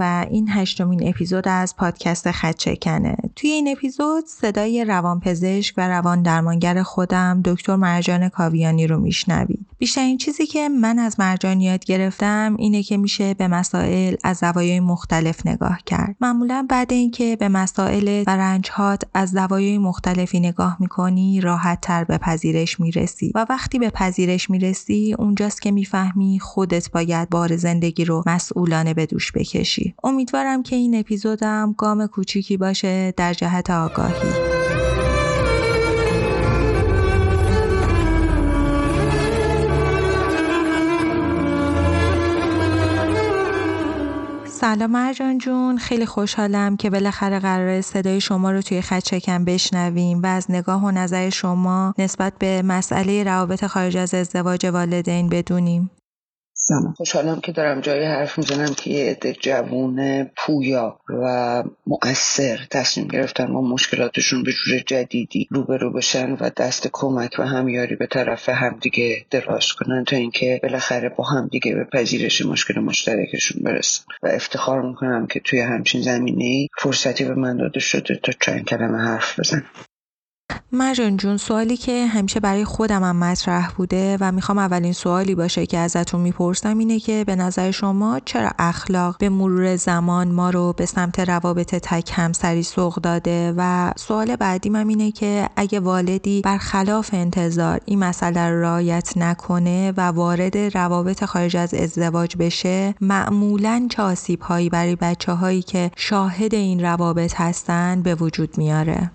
و این هشتمین اپیزود از پادکست خدچکنه توی این اپیزود صدای روانپزشک و روان درمانگر خودم دکتر مرجان کاویانی رو میشنوید. بیشترین چیزی که من از مرجان یاد گرفتم اینه که میشه به مسائل از زوایای مختلف نگاه کرد. معمولا بعد اینکه به مسائل و رنجهات از زوایای مختلفی نگاه می‌کنی راحت تر به پذیرش می‌رسی و وقتی به پذیرش می‌رسی اونجاست که می‌فهمی خودت باید بار زندگی رو مسئولانه به دوش بکشی. امیدوارم که این اپیزودم گام کوچیکی باشه در جهت آگاهی. سلام مرجان جون. خیلی خوشحالم که بالاخره قرار صدای شما رو توی خط چکم بشنویم و از نگاه و نظر شما نسبت به مسئله روابط خارج از ازدواج والدین بدونیم. سلام خوشحالم که دارم جای حرف می‌زنم که یه عده جوون پویا و مؤثر تصمیم گرفتن با مشکلاتشون به جور جدیدی روبرو بشن و دست کمک و همیاری به طرف همدیگه دراز کنن تا اینکه بالاخره با همدیگه به پذیرش مشکل مشترکشون برسن. و افتخار می‌کنم که توی همچین زمینه فرصتی به من داده شده تا چند کلمه حرف بزنم. مرجان جون سوالی که همیشه برای خودم هم مطرح بوده و می‌خوام اولین سوالی باشه که ازتون می‌پرسم اینه که به نظر شما چرا اخلاق به مرور زمان ما رو به سمت روابط تک همسری سوق داده؟ و سوال بعدیم هم اینه که اگه والدی برخلاف انتظار این مسئله رو رعایت نکنه و وارد روابط خارج از ازدواج بشه معمولا چه آسیب هایی برای بچه هایی که شاهد این روابط هستن به وجود میاره؟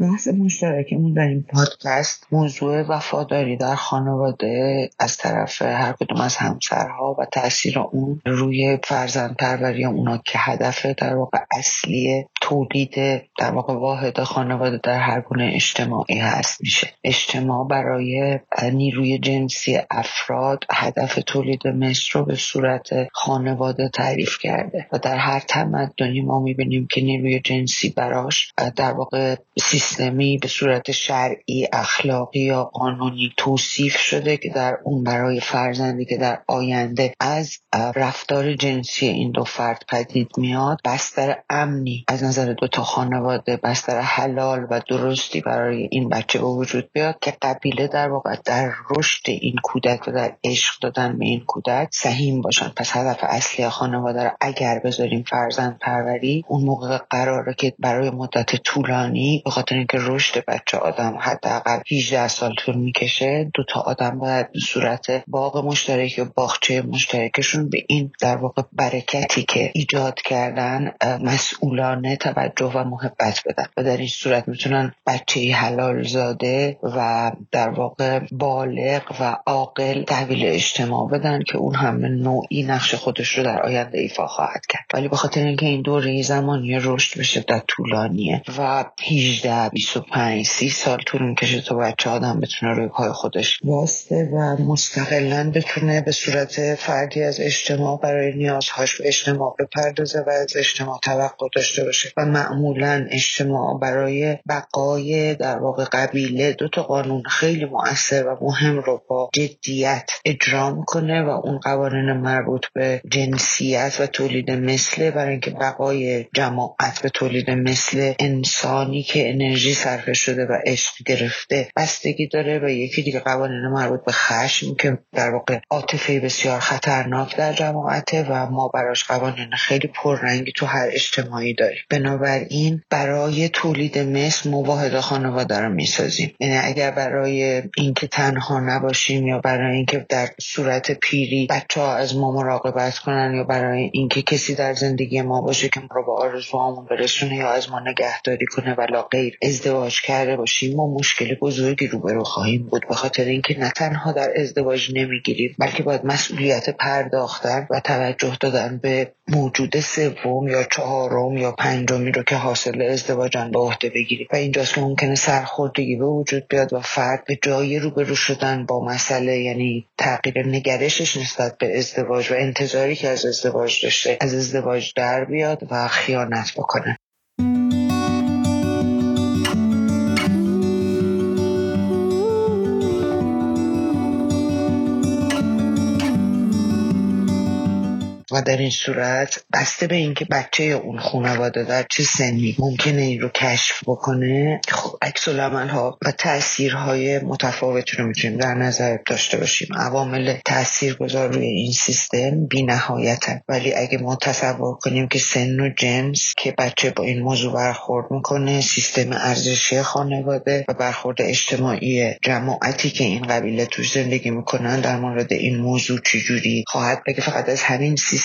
بحث مشترکمون در این پادکست موضوع وفاداری در خانواده از طرف هر کدوم از همسرها و تاثیر اون روی فرزند پروری اونا که هدف در واقع اصلی تولید در واقع واحد خانواده در هر گونه اجتماعی هست میشه. اجتماع برای نیروی جنسی افراد هدف تولید مصر رو به صورت خانواده تعریف کرده و در هر تمدنی ما می‌بینیم که نیروی جنسی براش در واقع سیستمی به صورت شرعی اخلاقی یا قانونی توصیف شده که در اون برای فرزندی که در آینده از رفتار جنسی این دو فرد پدید میاد بستر امنی از نظر دو تا خانواده بستر حلال و درستی برای این بچه به وجود بیاد که قبیله در واقع در رشد این کودک و در عشق دادن به این کودک سهیم باشن. پس هدف اصلی خانواده رو اگر بذاریم فرزند پروری اون موقع قراره که برای مدت طولانی به خاطر اینکه رشد بچه آدم حداقل 18 سال طول می‌کشه دو تا آدم باید صورت باغ مشترک و باغچه مشترکشون به این در واقع برکتی که ایجاد کردن مسئولانه توجه و محبت بدن و در این صورت می‌تونن بچه حلال زاده و در واقع بالغ و عاقل تحویل اجتماع بدن که اون هم نوعی نقش خودش رو در آینده ایفا خواهد کرد. ولی به خاطر اینکه این دوره زمانی رشد به شدت طولانیه و 18 25 30 سال طول می‌کشه تا بچه آدم بتونه روی پای خودش واسطه و مستقلا بتونه به صورت فردی از اجتماع برای نیازهاش به اجتماع بپردازه و از اجتماع توقع داشته باشه. و معمولا اجتماع برای بقای در واقع قبیله دو تا قانون خیلی مؤثر و مهم رو با جدیت اجرا می‌کنه و اون قوانین مربوط به جنسیت و تولید مثل برای اینکه بقای جماعت به تولید مثل انسانی که انرژی صرفه شده و عشق گرفته بستگی داره و یکی دیگه قوانین مربوط به خشم که در واقع عاطفه بسیار خطرناک در جماعته و ما براش قوانین خیلی پررنگی تو هر اجتماعی داریم. بنابراین برای تولید مثل مواهد خانواده رو می‌سازیم. یعنی اگر برای اینکه تنها نباشیم یا برای اینکه در صورت پیری بچه ها از ما مراقبت کنن یا برای اینکه کسی در زندگی ما باشه که ما رو به آرزوهامون برسونه یا از ما نگهداری کنه ولا غیر ازدواج کرده باشیم ما مشکل بزرگی روبرو خواهیم بود. به خاطر اینکه نه تنها در ازدواج نمی‌گیریم بلکه باید مسئولیت پرداختن و توجه دادن به موجود سوم یا چهارم یا پنجمی رو که حاصل ازدواجن به عهده بگیریم و اینجاست که ممکنه سرخوردگی به وجود بیاد و فرد به جای روبرو شدن با مسئله یعنی تغییر نگرشش نسبت به ازدواج و انتظاری که از ازدواج داشته از ازدواج در بیاد و خیانت بکنه. و در این صورت بسته به اینکه بچه اون خانواده در چه سنی ممکنه این رو کشف بکنه خب عکس ها و تاثیرهای متفاوتی رو می‌تونیم در نظر داشته باشیم. عوامل تاثیرگذار روی این سیستم بی نهایتن ولی اگه ما تصور کنیم که سن و جنس که بچه با این موضوع برخورد می‌کنه سیستم ارزشی خانواده و برخورد اجتماعی جماعتی که این قبیله توش زندگی می‌کنن در مورد این موضوع چجوری خواهد بگه فقط از همین سیستم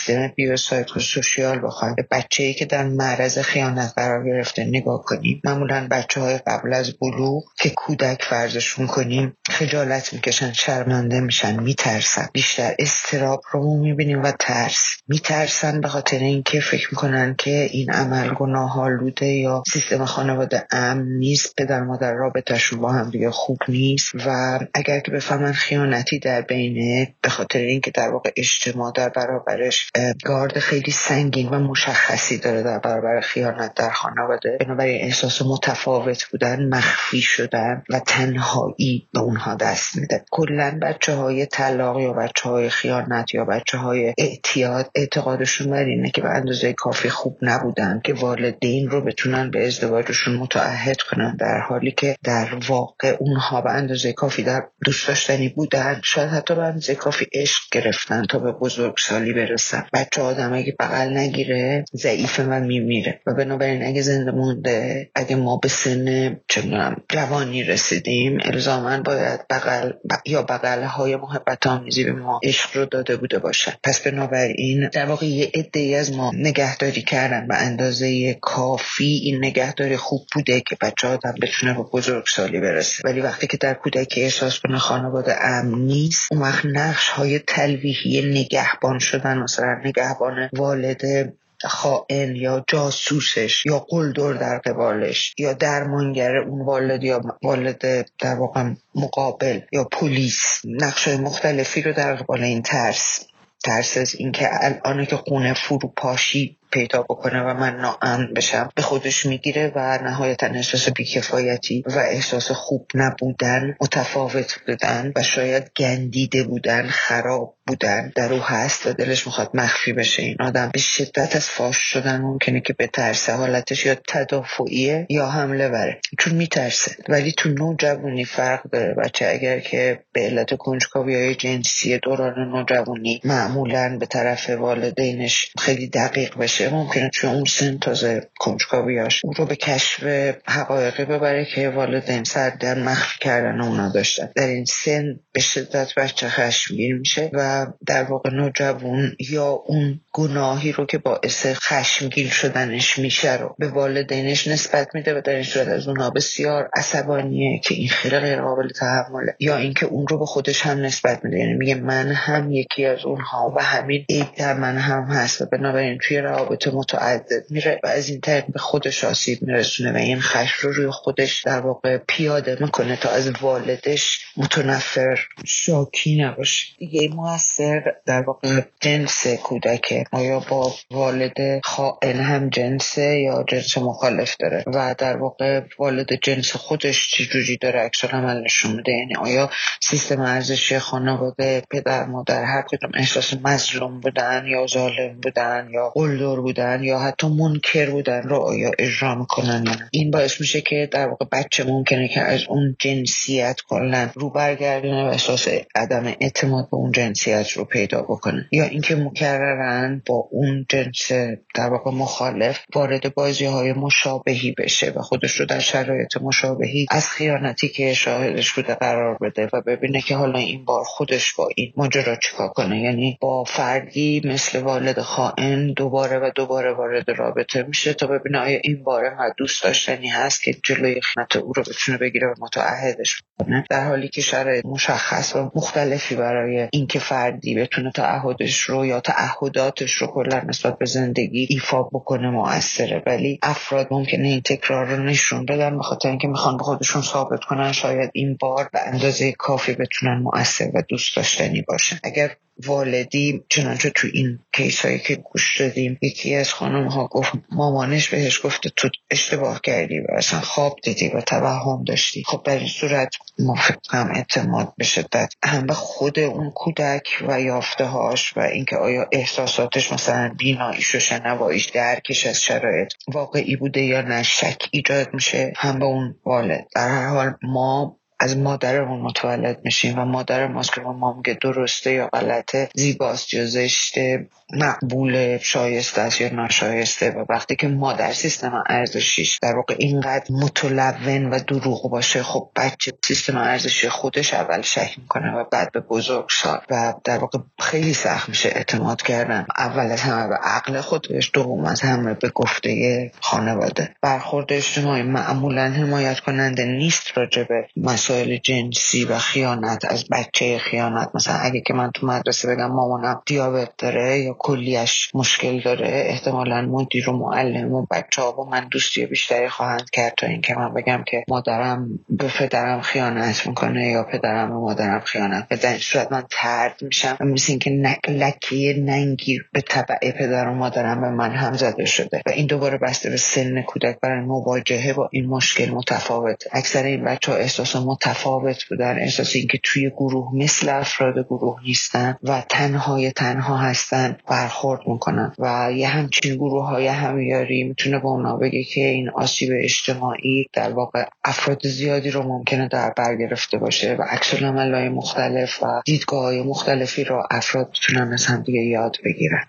سوشیال بخواهد بچه ای که در معرض خیانت قرار گرفته نگاه کنیم. معمولا بچه های قبل از بلوغ که کودک فرضشون کنیم خجالت می‌کشن شرمنده میشن میترسن. بیشتر استراب رو می‌بینیم و ترس. میترسن به خاطر اینکه فکر می‌کنن که این عمل گناه آلوده یا سیستم خانواده امن نیست. پدر مادر رابطهشون با هم دیگه خوب نیست. و اگر که بفهمن خیانتی در بینه به خاطر اینکه در واقع اجتماع در برابرش گارد خیلی سنگین و مشخصی داره در برابر خیانت در خانواده. بنابراین احساس متفاوت بودن مخفی شدن و تنهایی به اونها دست میده. کلا بچه های طلاق یا بچه های خیانت یا بچه های اعتیاد اعتقادشون بر اینه که به اندازه کافی خوب نبودن که والدین رو بتونن به ازدواجشون متعهد کنن در حالی که در واقع اونها به اندازه کافی در دوست داشتنی بودن. شاید حتی به اندازه کافی عشق گرفتن تا به بزرگسالی برسن. بچه آدم اگه بغل نگیره ضعیفه و میمیره و بنابراین اگه زنده مونده اگه ما به سن چه جوانی رسیدیم الزاما باید بغل یا بغل های محبت آمیزی به ما عشق رو داده بوده باشه. پس بنابراین در واقع یه عده از ما نگهداری کردن به اندازه کافی این نگهداری خوب بوده که بچه آدم بتونه به بزرگسالی برسه. ولی وقتی که در کودکی احساس کنه خانواده امن نیست اون وقت نقش های تلویحی نگهبان شدن مثلا نگهبان والد خائن یا جاسوسش یا قلدر در قبالش یا درمانگر اون والد یا والد در واقع مقابل یا پلیس. نقش مختلفی رو در قبال این ترس. ترس از اینکه الان که خونه فروپاشی پیدا بکنه و من ناامن بشم به خودش می‌گیره و نهایتا احساس بیکفایتی و احساس خوب نبودن متفاوت بودن و شاید گندیده بودن خراب بودن در او هست و دلش می‌خواد مخفی بشه. این آدم به شدت از فاش شدن ممکنه که به ترسه حالتش یا تدافعیه یا حمله بره. چون میترسه. ولی تو نوجوانی فرق داره بچه. اگر که به علت کنجکاوی های جنسی دوران نوجوانی معمولا به طرف والدینش خیلی دقیق بشه ممکنه توی اون سن تازه کنجکاویاش اون رو به کشف حقایقی ببره که والدین سر در مخفی کردن اونا داشتن. در این سن به شدت بچه خشمگین میشه و در واقع نوجوان یا اون گناهی رو که باعث خشمگین شدنش میشه رو به والدینش نسبت میده و در این صورت از اونها بسیار عصبانیه که این خیلی غیر قابل تحمله. یا اینکه اون رو به خودش هم نسبت میده. یعنی میگه من هم یکی از اونها و همین عیب در من هم هست و بنابراین توی روابط متعدد میره و از این طریق به خودش آسیب میرسونه و این خشم رو روی خودش در واقع پیاده می‌کنه تا از والدش متنفر شاکی نباشه. دیگه موثر در واقع جنس کودک آیا با والد خائن هم جنسه یا جنس مخالف داره؟ و در واقع والد جنس خودش چجوری داره عکس عمل نشون میده؟ یعنی آیا سیستم ارزشی خانواده پدر مادر هر کدوم احساس مظلوم بودن یا ظالم بودن یا قلدر بودن یا حتی منکر بودن رو آیا اجرا می‌کنن این باعث میشه که در واقع بچه ممکنه که از اون جنسیت کلا رو برگردونه و احساس عدم اعتماد به اون جنسیت رو پیدا بکنه یا اینکه مکررن با اون جنس در واقع مخالف وارد بازی های مشابهی بشه و خودش رو در شرایط مشابهی از خیانتی که شاهدش بوده قرار بده و ببینه که حالا این بار خودش با این ماجرا چیکار کنه. یعنی با فردی مثل والد خائن دوباره و دوباره وارد رابطه میشه تا ببینه آیا این بار انقدر دوست داشتنی هست که جلوی خیانت او رو بتونه بگیره و متعهدش کنه. در حالی که شرایط مشخص و مختلفی برای اینکه فردی بتونه تعهدش رو یا تعهداتش رو کلا نسبت به زندگی ایفا بکنه موثره. ولی افراد ممکنه این تکرار رو نشون بدن به اینکه می‌خوان به خودشون ثابت کنن شاید این بار به اندازه کافی بتونن مؤثر و دوست داشتنی باشه اگر والدی چنانچه تو این کیس هایی که گوش دادیم یکی از خانم ها گفت مامانش بهش گفته تو اشتباه کردی و اصلا خواب دیدی و توهم داشتی. خب در این صورت ما هم اعتماد به شدت هم به خود اون کودک و یافته هاش و اینکه آیا احساساتش مثلا بیناییش و شنواییش درکش از شرایط واقعی بوده یا نه شک ایجاد میشه هم به اون والد. در هر حال ما از مادرمون متولد میشیم و مادر ماست که ما میگه درسته یا غلطه زیباست یا زشته مقبول شایسته است یا ناشایسته. و وقتی که مادر سیستم ارزشیش در واقع اینقدر متلون و دروغ باشه خب بچه سیستم ارزشی خودش اول شک می‌کنه و بعد به بزرگ سال و در واقع خیلی سخت میشه اعتماد کردن. اول از همه به عقل خودش دوم از همه به گفته خانواده. برخورد اجتماعی معمولا حمایت کننده نیست راجبه مسائل جنسی و خیانت از بچه خیانت. مثلا اگه که من تو مدرسه بگم مامانم دیابت داره یا کلیش مشکل داره احتمالا مدیر و معلم و بچه ها با من دوستی بیشتری خواهند کرد تا اینکه من بگم که مادرم به پدرم خیانت می‌کنه یا پدرم به مادرم خیانت. به در صورت من ترد میشم. مثل اینکه لکه ننگیر به طبع پدر و مادرم به من هم زده شده. و این دوباره بسته به سن کودک برای مواجهه با این مشکل متفاوت. اکثر این بچه ها احساس متفاوت بودن احساس اینکه توی گروه مثل افراد گروه نیستن و تنهای تنها هستن برخورد می‌کنن. و یه همچین گروه های همیاری می‌تونه به اونا بگه که این آسیب اجتماعی در واقع افراد زیادی رو ممکنه در بر گرفته باشه و عکس های مختلف و دیدگاه های مختلفی رو افراد می‌تونن از هم دیگه یاد بگیرن.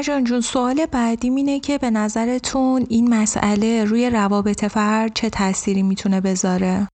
مرجان جون سوال بعدی اینه که به نظرتون این مسئله روی روابط فرد چه تأثیری می‌تونه بذاره؟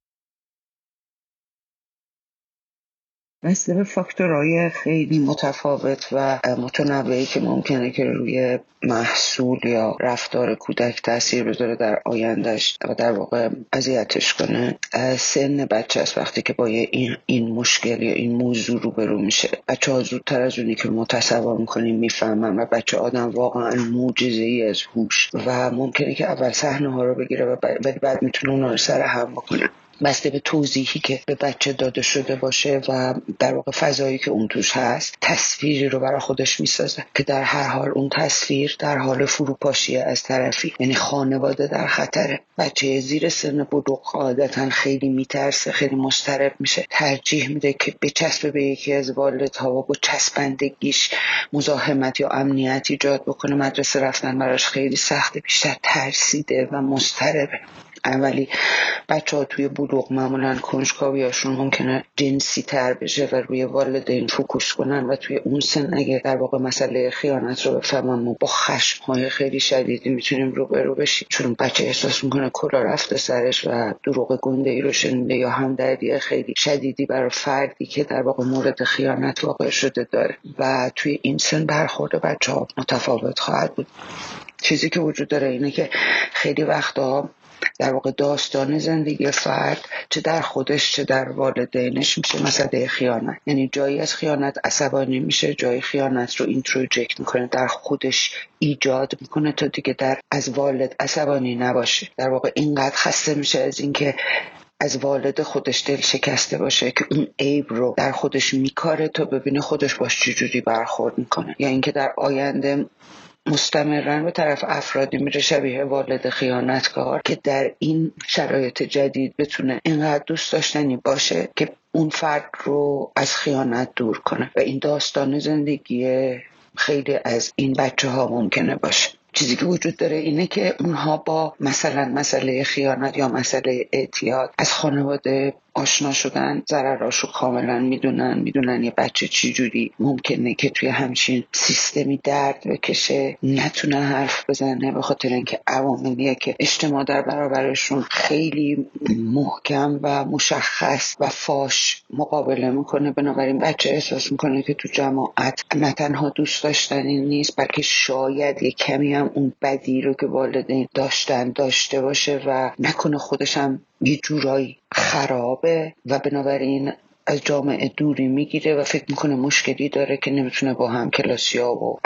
به فاکتورهای خیلی متفاوت و متنوعی که ممکنه که روی محصول یا رفتار کودک تاثیر بذاره در آیندهش و در واقع اذیتش کنه. سن بچه است وقتی که با این, این مشکل یا این موضوع روبرو میشه. بچه ها زودتر از اونی که ما تصور می‌کنیم می‌فهمن و بچه آدم واقعا معجزه ای از هوش و ممکنه که اول صحنه ها رو بگیره و بعد می‌تونه اونا رو سر هم بکنه. بسته به توضیحی که به بچه داده شده باشه و در واقع فضایی که اون توش هست تصویری رو برای خودش می‌سازه که در هر حال اون تصویر در حال فروپاشی از طرفی یعنی خانواده در خطره بچه زیر سن بلوغ عادتا خیلی میترسه خیلی مسترب میشه. ترجیح میده که بچسبه به یکی از والدها و با چسبندگیش مزاحمت یا امنیت ایجاد بکنه. مدرسه رفتن براش خیلی سخته بیشتر ترسیده و مستربه ولی بچه ها توی بلوغ معمولا کنجکاویاشون ممکنه جنسی تر بشه و روی والدین فوکوس کنن و توی اون سن اگه در واقع مسئله خیانت رو بفهمن ما با خشم های خیلی شدیدی می‌تونیم رو بشیم. چون بچه احساس می‌کنه کلا رفته سرش و دروغ گنده ای رو شنیده یا هم دردی خیلی شدیدی برای فردی که در واقع مورد خیانت واقع شده داره. و توی این سن برخورد بچه ها متفاوت خواهد بود. چیزی که وجود داره اینه که خیلی وقتا در واقع داستان زندگی فرد چه در خودش چه در والدینش میشه مسئله خیانت. یعنی جایی از خیانت عصبانی میشه جایی خیانت رو introject می‌کنه در خودش ایجاد می‌کنه تا دیگه در از والد عصبانی نباشه. در واقع اینقدر خسته میشه از اینکه از والد خودش دل شکسته باشه که اون عیب رو در خودش میکاره تا ببینه خودش باش چجوری برخورد می‌کنه. یا اینکه در آینده مستمرا به طرف افرادی میره شبیه والد خیانتکار که در این شرایط جدید بتونه اینقدر دوست داشتنی باشه که اون فرد رو از خیانت دور کنه. و این داستان زندگی خیلی از این بچه ها ممکنه باشه. چیزی که وجود داره اینه که اونها با مثلا مسئله خیانت یا مسئله اعتیاد از خانواده آشنا شدن ضرراشو کاملا می‌دونن می‌دونن یه بچه چی جوری ممکنه که توی همچین سیستمی درد بکشه. نتونه حرف بزنه به خاطر اینکه عواملیه که اجتماع در برابرشون خیلی محکم و مشخص و فاش مقابله می‌کنه. بنابراین بچه احساس می‌کنه که تو جماعت نه تنها دوست داشتنی نیست بلکه شاید یه کمی هم اون بدی رو که والدین داشتن داشته باشه و نکنه خودشم یه جورایی خرابه و بنابراین از جامعه دوری می‌گیره و فکر می‌کنه مشکلی داره که نمی‌تونه با هم کلاسیا و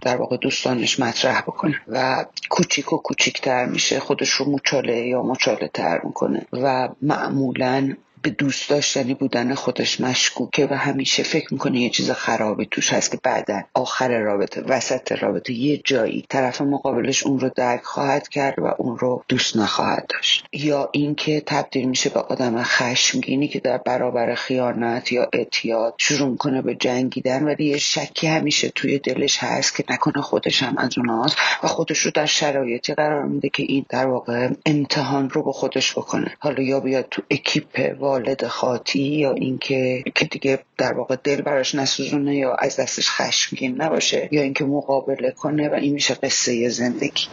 در واقع دوستانش مطرح بکنه و کوچیک و کوچیکتر میشه خودش رو مچاله یا مچاله تر می‌کنه و معمولا به دوست داشتنی بودن خودش مشکوکه و همیشه فکر می‌کنه یه چیز خرابی توش هست که بعدا آخر رابطه وسط رابطه یه جایی طرف مقابلش اون رو درک خواهد کرد و اون رو دوست نخواهد داشت. یا اینکه تبدیل میشه به آدم خشمگینی که در برابر خیانت یا اعتیاد شروع می‌کنه به جنگیدن ولی یه شکی همیشه توی دلش هست که نکنه خودش هم از اوناست و خودش رو در شرایطی قرار میده که این در واقع امتحان رو به خودش بکنه. حالا یا بیاد تو اکیپ والد خاطی یا اینکه که دیگه در واقع دل براش نسوزونه یا از دستش خشمگین نباشه یا اینکه مقابله کنه و این میشه قصه زندگی.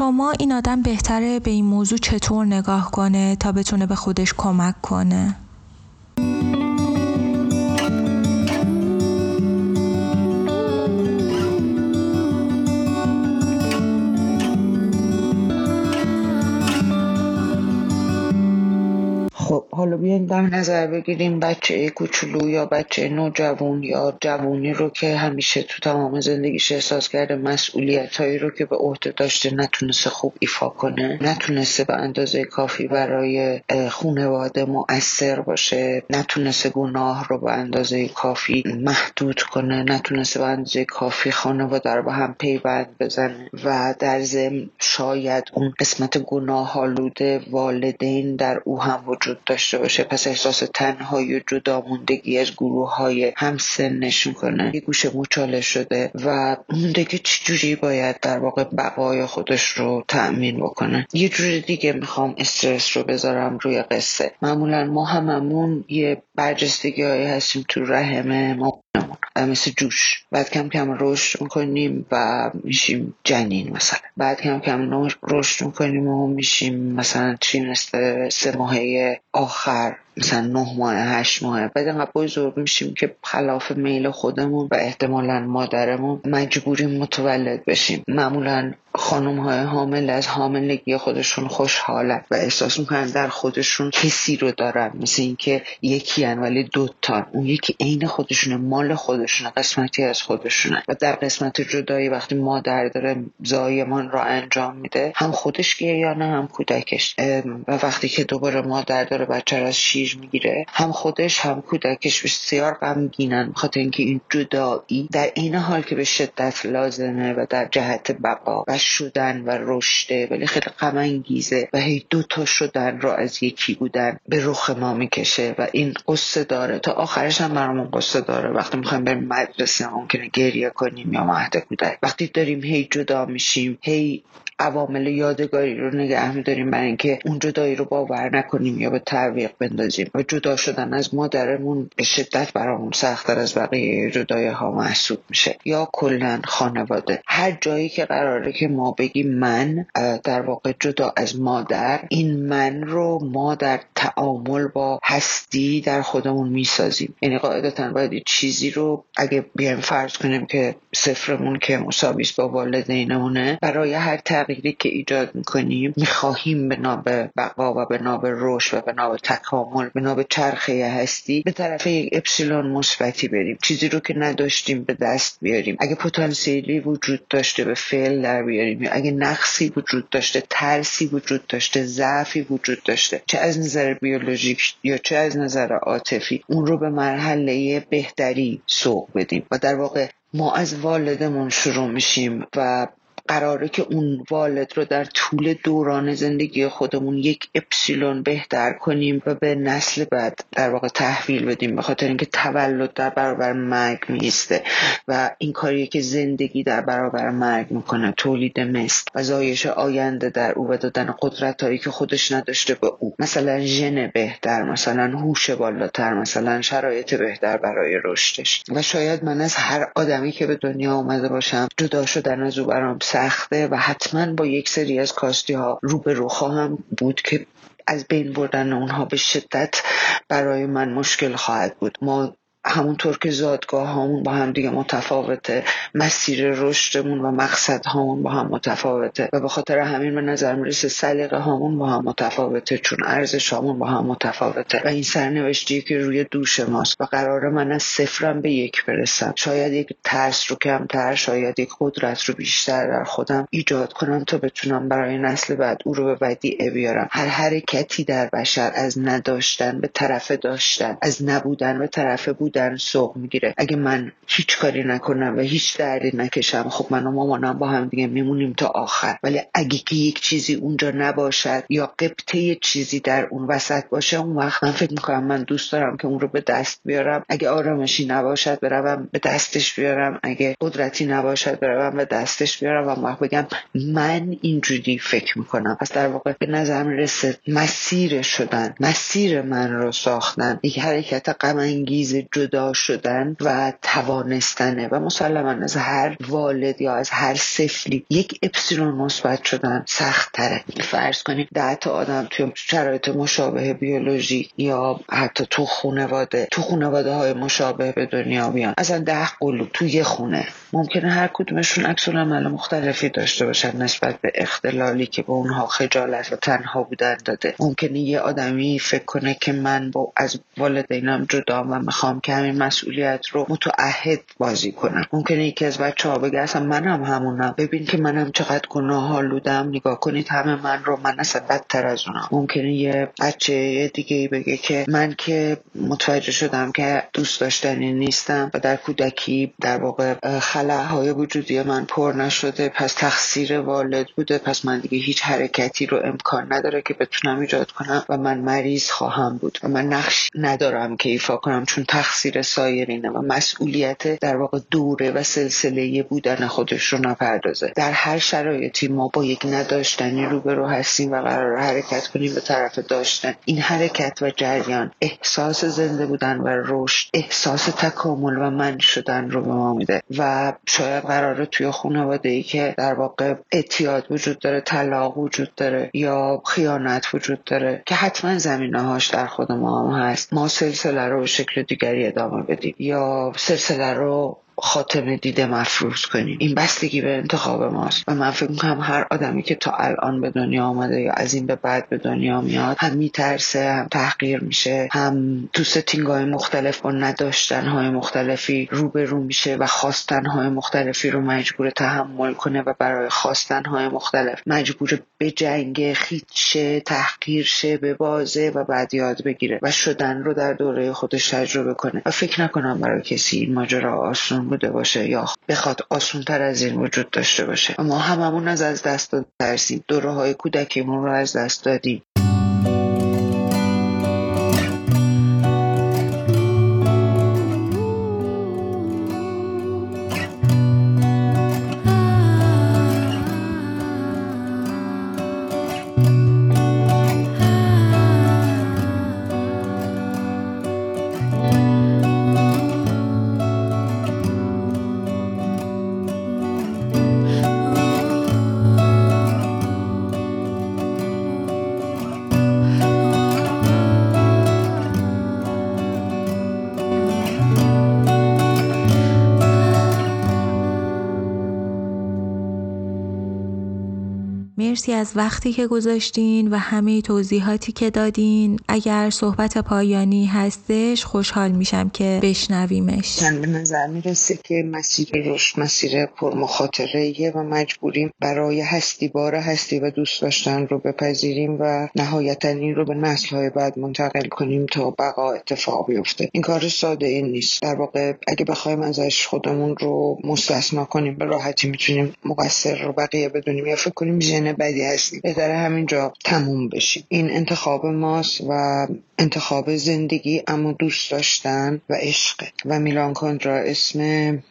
شما این آدم بهتره به این موضوع چطور نگاه کنه تا بتونه به خودش کمک کنه؟ حالا بیایم در نظر بگیریم بچه کوچولو یا بچه نوجوان یا جوونی رو که همیشه تو تمام زندگیش احساس کرده مسئولیت هایی رو که به عهده داشته نتونسته خوب ایفا کنه نتونسته به اندازه کافی برای خونواده مؤثر باشه نتونسته گناه رو به اندازه کافی محدود کنه نتونسته به اندازه کافی خانواده رو به هم پیوند بزنه و در ضمن شاید اون قسمت گناه آلوده والدین در او هم وجود داشته باشه. پس احساس تنهایی و جدا موندگی از گروه های هم سنش می‌کنه یه گوشه مچاله شده و موندگی چجوری باید در واقع بقای خودش رو تأمین بکنه. یه جور دیگه می‌خوام استرس رو بذارم روی قصه. معمولا ما هممون یه برجستگی هایی هستیم تو رحم ما. مثل جوش. بعد کم کم رشد می‌کنیم و میشیم جنین مثلا. بعد کم کم رشد می‌کنیم و میشیم مثلا تریمستر سه ماهه آخر مثلا نه ماه هشت ماه بعد انقدر بزرگ میشیم که خلاف میل خودمون و احتمالا مادرمون مجبوریم متولد بشیم. معمولا خانم های حامل از حاملگی خودشون خوشحالن و احساس می‌کنن در خودشون کسی رو دارن. مثل اینکه یکی هن ولی دوتان. اون یکی عین خودشونه مال خودشونه قسمتی از خودشونه. و در قسمت جدایی وقتی مادر داره زایمان را انجام میده هم خودش یا نه هم کودکش. و وقتی که دوباره مادر داره بچه از شیر می‌گیره هم خودش هم کودکش بسیار غمگینن. بخاطر اینکه این جدایی در این حال که به شدت لازمه و در جهت بقا. و شدن و رشده ولی خیلی غم انگیزه و هی دو تا شدن رو از یکی بودن به رخ ما می‌کشه و این قصه داره. تا آخرش هم برامون قصه داره. وقتی می‌خوایم بریم مدرسه ممکنه گریه کنیم یا مهد کودک. وقتی داریم هی جدا میشیم هی عوامل یادگاری رو نگه میداریم برای اینکه اون جدایی رو باور نکنیم یا به تعویق بندازیم. و جدا شدن از مادرمون به شدت برامون سختتر از بقیه جدای ها محسوب میشه. یا کلا خانواده. هر جایی که قراره که ما بگیم من در واقع جدا از مادر این من رو ما در تعامل با هستی در خودمون می‌سازیم. یعنی قاعدتا باید چیزی رو اگه بیایم فرض کنیم که صفرمون که مساویس با والدینمونه برای هر تغییری که ایجاد می‌کنیم می‌خواهیم به ناب بقا و به ناب رشد و به ناب تکامل به ناب چرخه هستی به طرف یک اپسیلون مثبتی بریم. چیزی رو که نداشتیم به دست بیاریم. اگه پتانسیلی وجود داشته به فعل در یا اگه نقصی وجود داشته ترسی وجود داشته ضعفی وجود داشته چه از نظر بیولوژیک یا چه از نظر عاطفی اون رو به مرحله بهتری سوق بدیم. و در واقع ما از والدمون شروع میشیم و قراره که اون والد رو در طول دوران زندگی خودمون یک اپسیلون بهتر کنیم و به نسل بعد در واقع تحویل بدیم به خاطر اینکه تولد در برابر مرگ میسته و این کاریه که زندگی در برابر مرگ می‌کنه تولید مثل و زایش آینده در او و دادن قدرت هایی که خودش نداشته به او. مثلا ژن بهتر مثلا هوش بالاتر مثلا شرایط بهتر برای رشدش. و شاید من از هر آدمی که به دنیا آمده باشم جدا شدن از او برام سخته و حتما با یک سری از کاستی ها روبرو خواهم بود که از بین بردن اونها به شدت برای من مشکل خواهد بود. ما همونطور که زادگاه هامون با هم دیگه متفاوته مسیر رشدمون و مقصد هامون با هم متفاوته و به خاطر همین به نظر می‌رسه سلیقه هامون با هم متفاوته چون ارزش هامون با هم متفاوته و این سرنوشتی که روی دوش ماست و قرار من از صفرم به یک برسم. شاید یک ترس رو کمتر شاید یک قدرت رو بیشتر در خودم ایجاد کنم تا بتونم برای نسل بعد او رو به ودیعه بیارم. هر حرکتی در بشر از نداشتن به طرف داشتن از نبودن به طرف بود بودن سوق می‌گیره. اگه من هیچ کاری نکنم و هیچ دردی نکشم خب من و مامانم با هم دیگه میمونیم تا آخر. ولی اگه که یک چیزی اونجا نباشد یا قبطه چیزی در اون وسط باشه اون وقت من فکر می‌کنم من دوست دارم که اون رو به دست بیارم. اگه آرامشی نباشد بروم به دستش بیارم. اگه قدرتی نباشد بروم به دستش بیارم. و وقت بگم من اینجوری فکر می‌کنم. پس در واقع به نظر می‌رسه مسیر شدن مسیر من رو ساختن یک حرکت غم انگیز جدا شدن و توانستنه و مسلما از هر والد یا از هر سفلی یک اپسیلون مثبت شدن سخت تره فرض کنیم ده تا آدم توی شرایط مشابه بیولوژی یا حتی تو خانواده تو خانواده های مشابه به دنیا بیان. اصلا ده قلوب تو یه خونه. ممکنه هر کدومشون عکس عمل مختلفی داشته باشن نسبت به اختلالی که به اونها خجالت و تنها بودن داده. ممکنه یه آدمی فکر کنه که من با از والدینم جدا و می‌خوام که همین مسئولیت رو متعهد بازی کنم. ممکنه یکی از بچه ها بگه اصلا منم همونم. ببین که منم چقدر گناه آلودم نگاه کنید همه من رو. من اصلا بدتر از اونم. ممکنه یه بچه دیگه ای بگه که من که متوجه شدم که دوست داشتنی نیستم و در کودکی در واقع خلاهای وجودی من پر نشده. پس تقصیر والد بوده. پس من دیگه هیچ حرکتی رو امکان نداره که بتونم ایجاد کنم و من مریض خواهم بود. و من نقش ندارم که ایفا کنم. چون تقصیر سایرینه و مسئولیت در واقع دوره و سلسله بودن خودش رو نپردازه. در هر شرایطی ما با یک نداشتنی روبرو هستیم و قرار حرکت کنیم به طرف داشتن. این حرکت و جریان احساس زنده بودن و رشد احساس تکامل و من شدن رو به ما میده و شاید قراره توی خانواده ای که در واقع اعتیاد وجود داره طلاق وجود داره یا خیانت وجود داره که حتما زمینه هاش در خود ما هم هست. ما سلسله رو به شکل دیگری ادامه بدیم. یا سلسله رو خاتمه دیده مفروض کنیم. این بستگی به انتخاب ماست. و من فکر می‌کنم هر آدمی که تا الان به دنیا آمده یا از این به بعد به دنیا میاد هم میترسه هم تحقیر میشه هم تو ستینگ های مختلف با نداشتن های مختلفی روبرو میشه و خواستن های مختلفی رو مجبور تحمل کنه و برای خواستن های مختلف مجبور به جنگ خیتشه تحقیر شه به بازه و بعد یاد بگیره و شدن رو در دوره خودش تجربه کنه. و فکر نکنم برای کسی این ماجرا آسون بوده باشه یا بخواد آسون تر از این وجود داشته باشه. ما هممون از از دست داد ترسیم. دوره های کودکیمون رو از دست دادیم. مرسی از وقتی که گذاشتین و همه توضیحاتی که دادین. اگر صحبت پایانی هستش خوشحال میشم که بشنویمش. من به نظر می‌رسه که مسیر رشد مسیر پرمخاطره و مجبوریم برای هستی بار هستی و دوست داشتن رو بپذیریم و نهایتا این رو به نسل های بعد منتقل کنیم تا بقا اتفاق بیفته. این کار ساده این نیست. در واقع اگه بخوایم ازش خودمون رو مستثنا کنیم به راحتی می‌تونیم مقصر رو بقیه بدونیم یا فکر کنیم ژن بدی هستیم بهتره همینجا تموم بشیم این انتخاب ماست و انتخاب زندگی اما دوست داشتن و عشق. و میلان کندرا اسم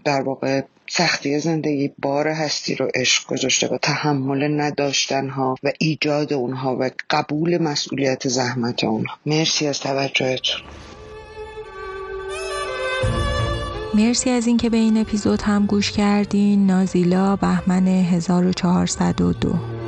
در واقع سختی زندگی بار هستی رو عشق گذاشته و تحمل نداشتن ها و ایجاد اونها و قبول مسئولیت زحمت اونها. مرسی از توجهتون. مرسی از اینکه به این اپیزود هم گوش کردین. نازیلا بهمن 1402